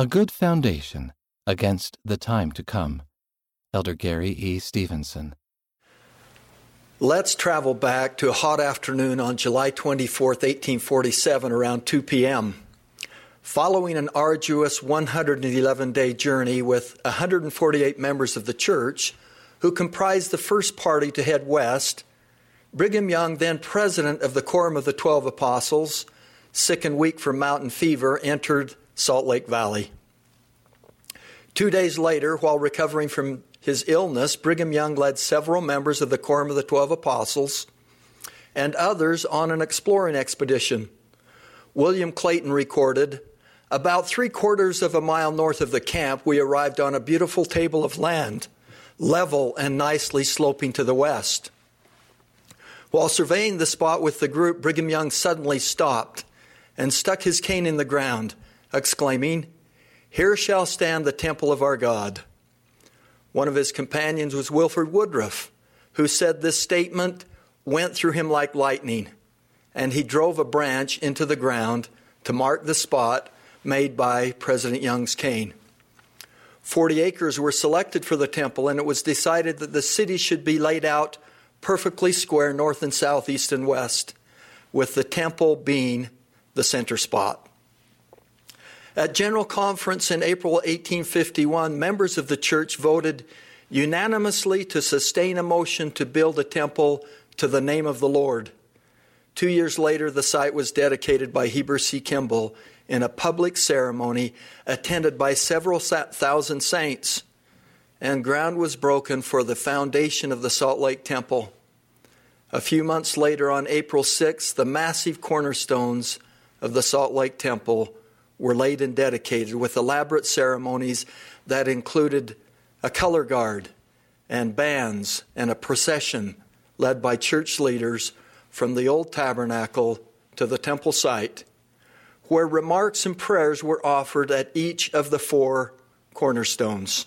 A Good Foundation Against the Time to Come. Elder Gary E. Stevenson. Let's travel back to a hot afternoon on July 24, 1847, around 2 p.m. Following an arduous 111 day journey with 148 members of the church, who comprised the first party to head west, Brigham Young, then president of the Quorum of the Twelve Apostles, sick and weak from mountain fever, entered Salt Lake Valley. Two days later, while recovering from his illness, Brigham Young led several members of the Quorum of the Twelve Apostles and others on an exploring expedition. William Clayton recorded About three quarters of a mile north of the camp, we arrived on a beautiful table of land, level and nicely sloping to the west. While surveying the spot with the group, Brigham Young suddenly stopped and stuck his cane in the ground, exclaiming, Here shall stand the temple of our God. One of his companions was Wilford Woodruff, who said this statement went through him like lightning, and he drove a branch into the ground to mark the spot made by President Young's cane. Forty acres were selected for the temple, and it was decided that the city should be laid out perfectly square north and south, east and west, with the temple being the center spot. At General Conference in April 1851, members of the church voted unanimously to sustain a motion to build a temple to the name of the Lord. Two years later, the site was dedicated by Heber C. Kimball in a public ceremony attended by several thousand saints, and ground was broken for the foundation of the Salt Lake Temple. A few months later, on April 6, the massive cornerstones of the Salt Lake Temple were laid and dedicated with elaborate ceremonies that included a color guard and bands and a procession led by church leaders from the old tabernacle to the temple site, where remarks and prayers were offered at each of the four cornerstones.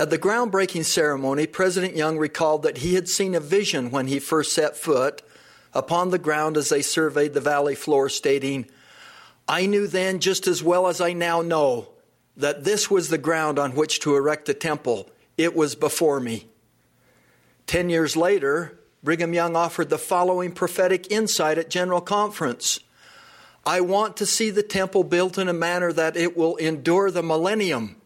At the groundbreaking ceremony, President Young recalled that he had seen a vision when he first set foot upon the ground as they surveyed the valley floor, stating, I knew then, just as well as I now know, that this was the ground on which to erect a temple. It was before me. Ten years later, Brigham Young offered the following prophetic insight at General Conference I want to see the temple built in a manner that it will endure the millennium,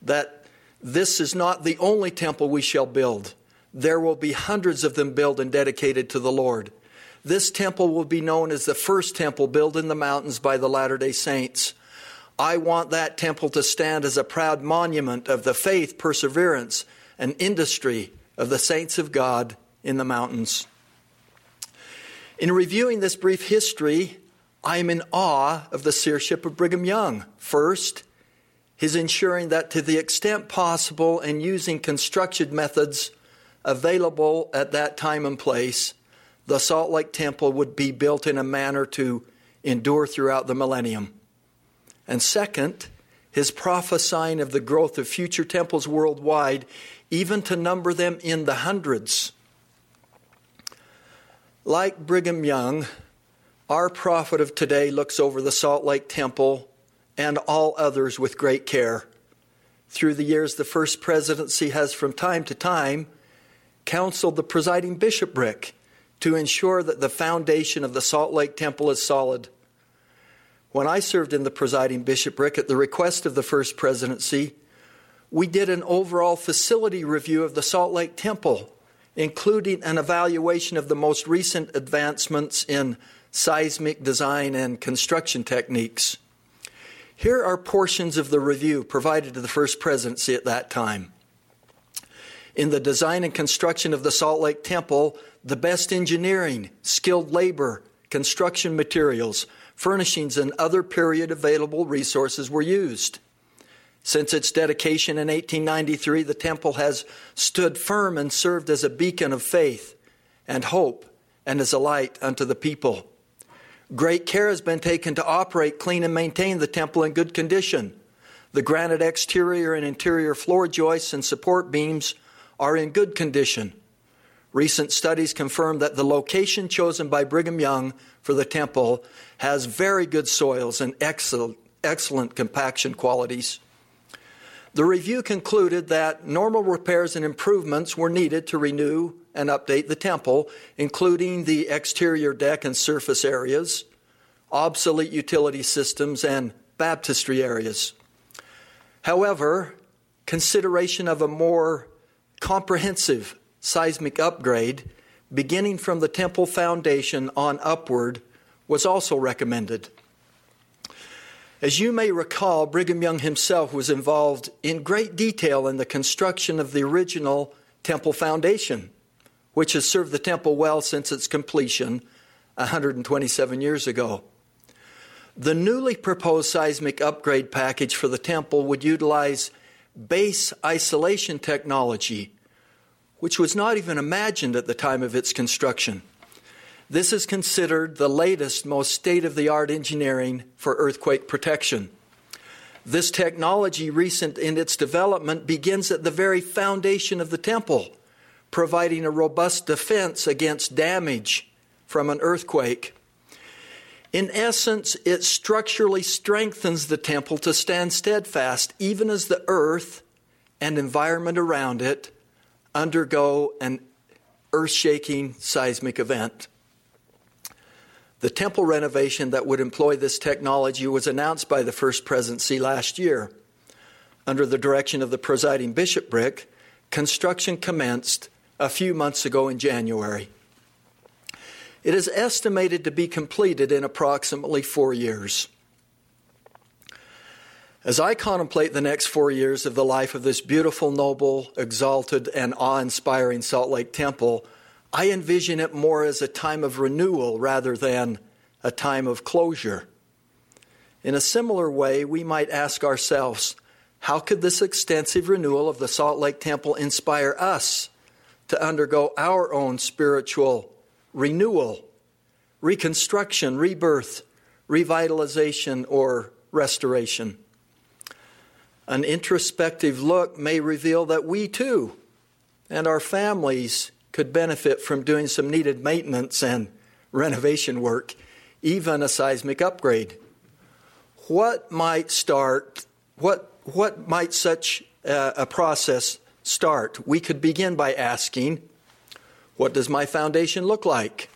that this is not the only temple we shall build. There will be hundreds of them built and dedicated to the Lord. This temple will be known as the first temple built in the mountains by the Latter day Saints. I want that temple to stand as a proud monument of the faith, perseverance, and industry of the saints of God in the mountains. In reviewing this brief history, I am in awe of the seership of Brigham Young. First, his ensuring that to the extent possible and using construction methods available at that time and place, the Salt Lake Temple would be built in a manner to endure throughout the millennium. And second, his prophesying of the growth of future temples worldwide, even to number them in the hundreds. Like Brigham Young, our prophet of today looks over the Salt Lake Temple and all others with great care. Through the years, the first presidency has from time to time counseled the presiding bishopric to ensure that the foundation of the Salt Lake Temple is solid. When I served in the presiding bishopric at the request of the First Presidency, we did an overall facility review of the Salt Lake Temple, including an evaluation of the most recent advancements in seismic design and construction techniques. Here are portions of the review provided to the First Presidency at that time. In the design and construction of the Salt Lake Temple, the best engineering, skilled labor, construction materials, furnishings, and other period available resources were used. Since its dedication in 1893, the temple has stood firm and served as a beacon of faith and hope and as a light unto the people. Great care has been taken to operate, clean, and maintain the temple in good condition. The granite exterior and interior floor joists and support beams are in good condition. Recent studies confirm that the location chosen by Brigham Young for the temple has very good soils and excellent, excellent compaction qualities. The review concluded that normal repairs and improvements were needed to renew and update the temple, including the exterior deck and surface areas, obsolete utility systems, and baptistry areas. However, consideration of a more comprehensive seismic upgrade, beginning from the temple foundation on upward, was also recommended. As you may recall, Brigham Young himself was involved in great detail in the construction of the original temple foundation, which has served the temple well since its completion 127 years ago. The newly proposed seismic upgrade package for the temple would utilize base isolation technology, which was not even imagined at the time of its construction. This is considered the latest, most state of the art engineering for earthquake protection. This technology, recent in its development, begins at the very foundation of the temple, providing a robust defense against damage from an earthquake. In essence, it structurally strengthens the temple to stand steadfast, even as the earth and environment around it undergo an earth shaking seismic event. The temple renovation that would employ this technology was announced by the First Presidency last year. Under the direction of the presiding bishopric, construction commenced a few months ago in January. It is estimated to be completed in approximately four years. As I contemplate the next four years of the life of this beautiful, noble, exalted, and awe inspiring Salt Lake Temple, I envision it more as a time of renewal rather than a time of closure. In a similar way, we might ask ourselves how could this extensive renewal of the Salt Lake Temple inspire us to undergo our own spiritual renewal, reconstruction, rebirth, revitalization, or restoration? An introspective look may reveal that we too and our families could benefit from doing some needed maintenance and renovation work, even a seismic upgrade. What might start, what, what might such a process start? We could begin by asking, What does my foundation look like?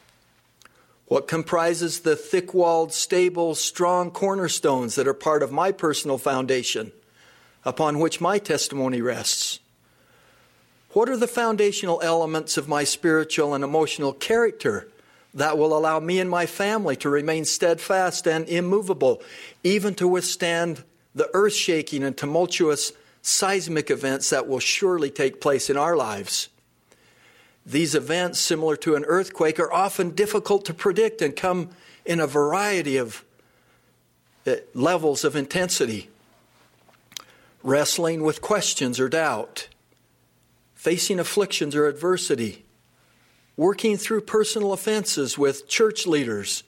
What comprises the thick walled, stable, strong cornerstones that are part of my personal foundation, upon which my testimony rests? What are the foundational elements of my spiritual and emotional character that will allow me and my family to remain steadfast and immovable, even to withstand the earth shaking and tumultuous seismic events that will surely take place in our lives? These events, similar to an earthquake, are often difficult to predict and come in a variety of uh, levels of intensity. Wrestling with questions or doubt facing afflictions or adversity, working through personal offenses with church leaders,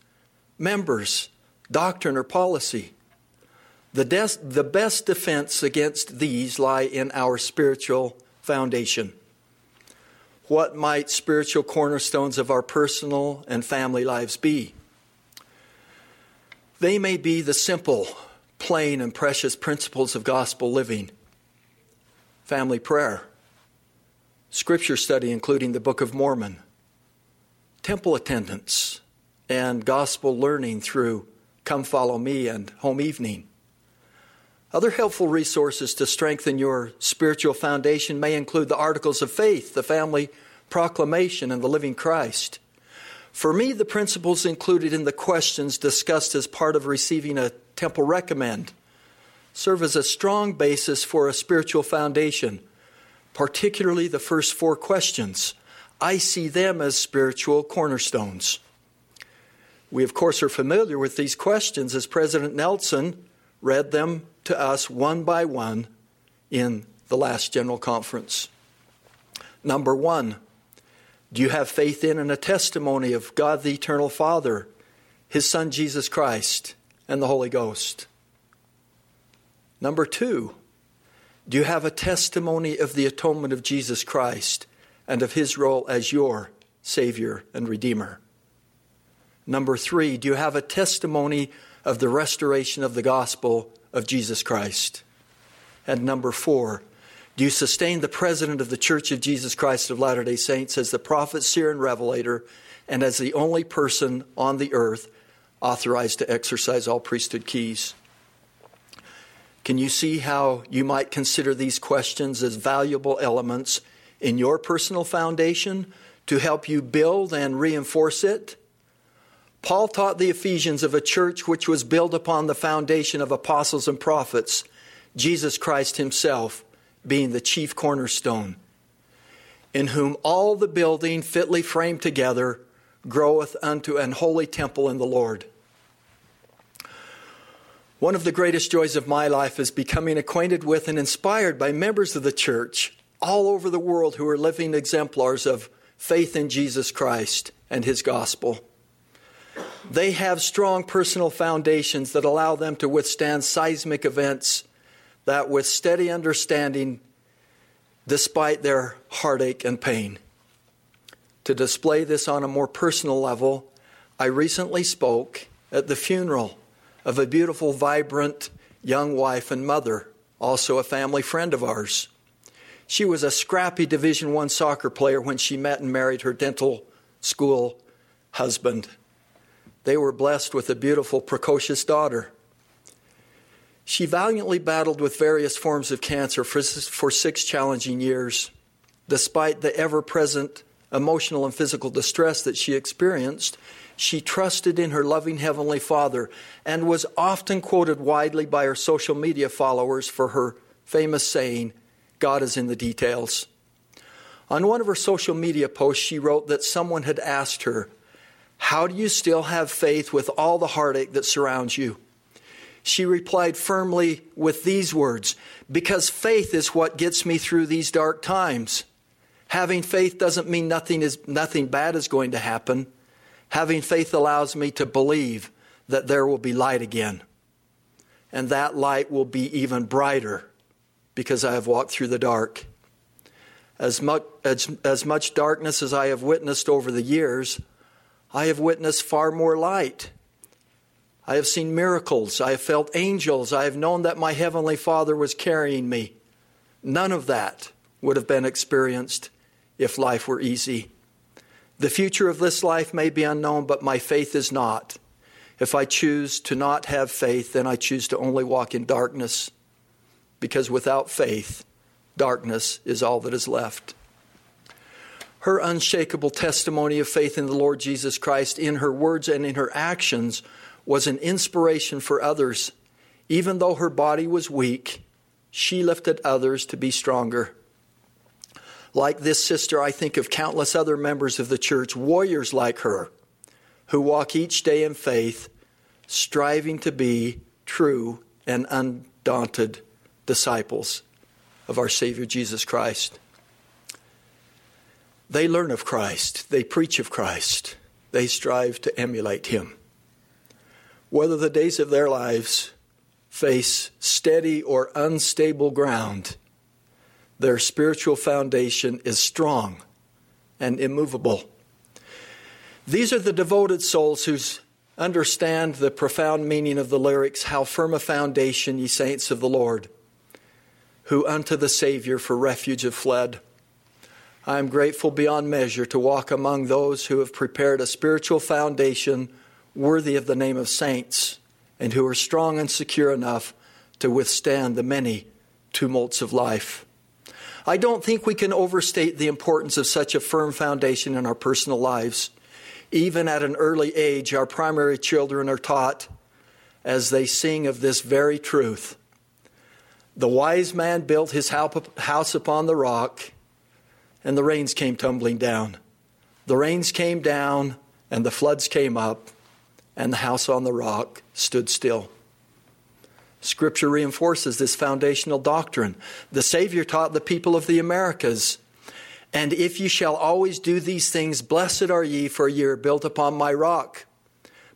members, doctrine, or policy. The, des- the best defense against these lie in our spiritual foundation. What might spiritual cornerstones of our personal and family lives be? They may be the simple, plain, and precious principles of gospel living family prayer scripture study, including the Book of Mormon, temple attendance, and gospel learning through Come Follow Me and Home Evening. Other helpful resources to strengthen your spiritual foundation may include the Articles of Faith, the Family Proclamation, and the Living Christ. For me, the principles included in the questions discussed as part of receiving a temple recommend serve as a strong basis for a spiritual foundation particularly the first four questions. I see them as spiritual cornerstones. We, of course, are familiar with these questions as President Nelson read them to us one by one in the last General Conference. Number one, do you have faith in and a testimony of God the Eternal Father, His Son Jesus Christ, and the Holy Ghost? Number two, do you have a testimony of the atonement of Jesus Christ and of his role as your Savior and Redeemer? Number three, do you have a testimony of the restoration of the gospel of Jesus Christ? And number four, do you sustain the president of the Church of Jesus Christ of Latter day Saints as the prophet, seer, and revelator, and as the only person on the earth authorized to exercise all priesthood keys? Can you see how you might consider these questions as valuable elements in your personal foundation to help you build and reinforce it? Paul taught the Ephesians of a church which was built upon the foundation of apostles and prophets, Jesus Christ Himself being the chief cornerstone, in whom all the building fitly framed together groweth unto an holy temple in the Lord. One of the greatest joys of my life is becoming acquainted with and inspired by members of the church all over the world who are living exemplars of faith in Jesus Christ and His gospel. They have strong personal foundations that allow them to withstand seismic events that, with steady understanding, despite their heartache and pain. To display this on a more personal level, I recently spoke at the funeral of a beautiful, vibrant young wife and mother, also a family friend of ours. She was a scrappy Division One soccer player when she met and married her dental school husband. They were blessed with a beautiful, precocious daughter. She valiantly battled with various forms of cancer for, for six challenging years. Despite the ever present emotional and physical distress that she experienced, she trusted in her loving Heavenly Father and was often quoted widely by her social media followers for her famous saying, God is in the details. On one of her social media posts, she wrote that someone had asked her, How do you still have faith with all the heartache that surrounds you? She replied firmly with these words Because faith is what gets me through these dark times. Having faith doesn't mean nothing, is, nothing bad is going to happen. Having faith allows me to believe that there will be light again. And that light will be even brighter because I have walked through the dark. As much, as, as much darkness as I have witnessed over the years, I have witnessed far more light. I have seen miracles. I have felt angels. I have known that my Heavenly Father was carrying me. None of that would have been experienced if life were easy. The future of this life may be unknown, but my faith is not. If I choose to not have faith, then I choose to only walk in darkness, because without faith, darkness is all that is left. Her unshakable testimony of faith in the Lord Jesus Christ in her words and in her actions was an inspiration for others. Even though her body was weak, she lifted others to be stronger. Like this sister, I think of countless other members of the church, warriors like her, who walk each day in faith, striving to be true and undaunted disciples of our Savior Jesus Christ. They learn of Christ, they preach of Christ, they strive to emulate Him. Whether the days of their lives face steady or unstable ground, their spiritual foundation is strong and immovable. These are the devoted souls who understand the profound meaning of the lyrics, How firm a foundation, ye saints of the Lord, who unto the Savior for refuge have fled. I am grateful beyond measure to walk among those who have prepared a spiritual foundation worthy of the name of saints and who are strong and secure enough to withstand the many tumults of life. I don't think we can overstate the importance of such a firm foundation in our personal lives. Even at an early age, our primary children are taught as they sing of this very truth. The wise man built his house upon the rock, and the rains came tumbling down. The rains came down, and the floods came up, and the house on the rock stood still. Scripture reinforces this foundational doctrine. The Savior taught the people of the Americas, and if ye shall always do these things, blessed are ye, for ye are built upon my rock.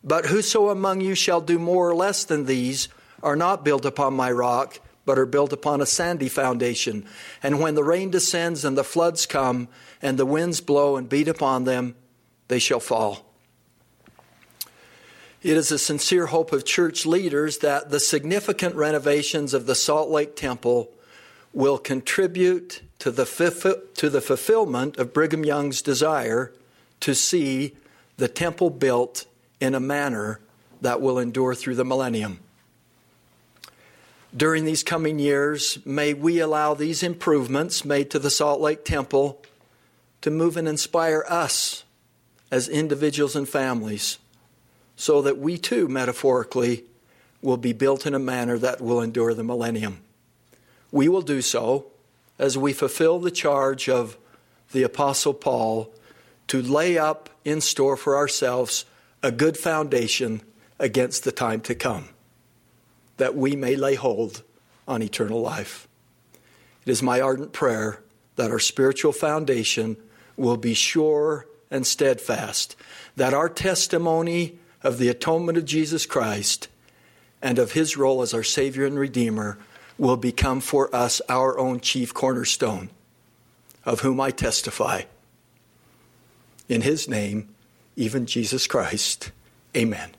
But whoso among you shall do more or less than these are not built upon my rock, but are built upon a sandy foundation. And when the rain descends and the floods come, and the winds blow and beat upon them, they shall fall. It is a sincere hope of church leaders that the significant renovations of the Salt Lake Temple will contribute to the, to the fulfillment of Brigham Young's desire to see the temple built in a manner that will endure through the millennium. During these coming years, may we allow these improvements made to the Salt Lake Temple to move and inspire us as individuals and families so that we too, metaphorically, will be built in a manner that will endure the millennium. We will do so as we fulfill the charge of the Apostle Paul to lay up in store for ourselves a good foundation against the time to come, that we may lay hold on eternal life. It is my ardent prayer that our spiritual foundation will be sure and steadfast, that our testimony of the atonement of Jesus Christ and of his role as our Savior and Redeemer will become for us our own chief cornerstone, of whom I testify. In his name, even Jesus Christ. Amen.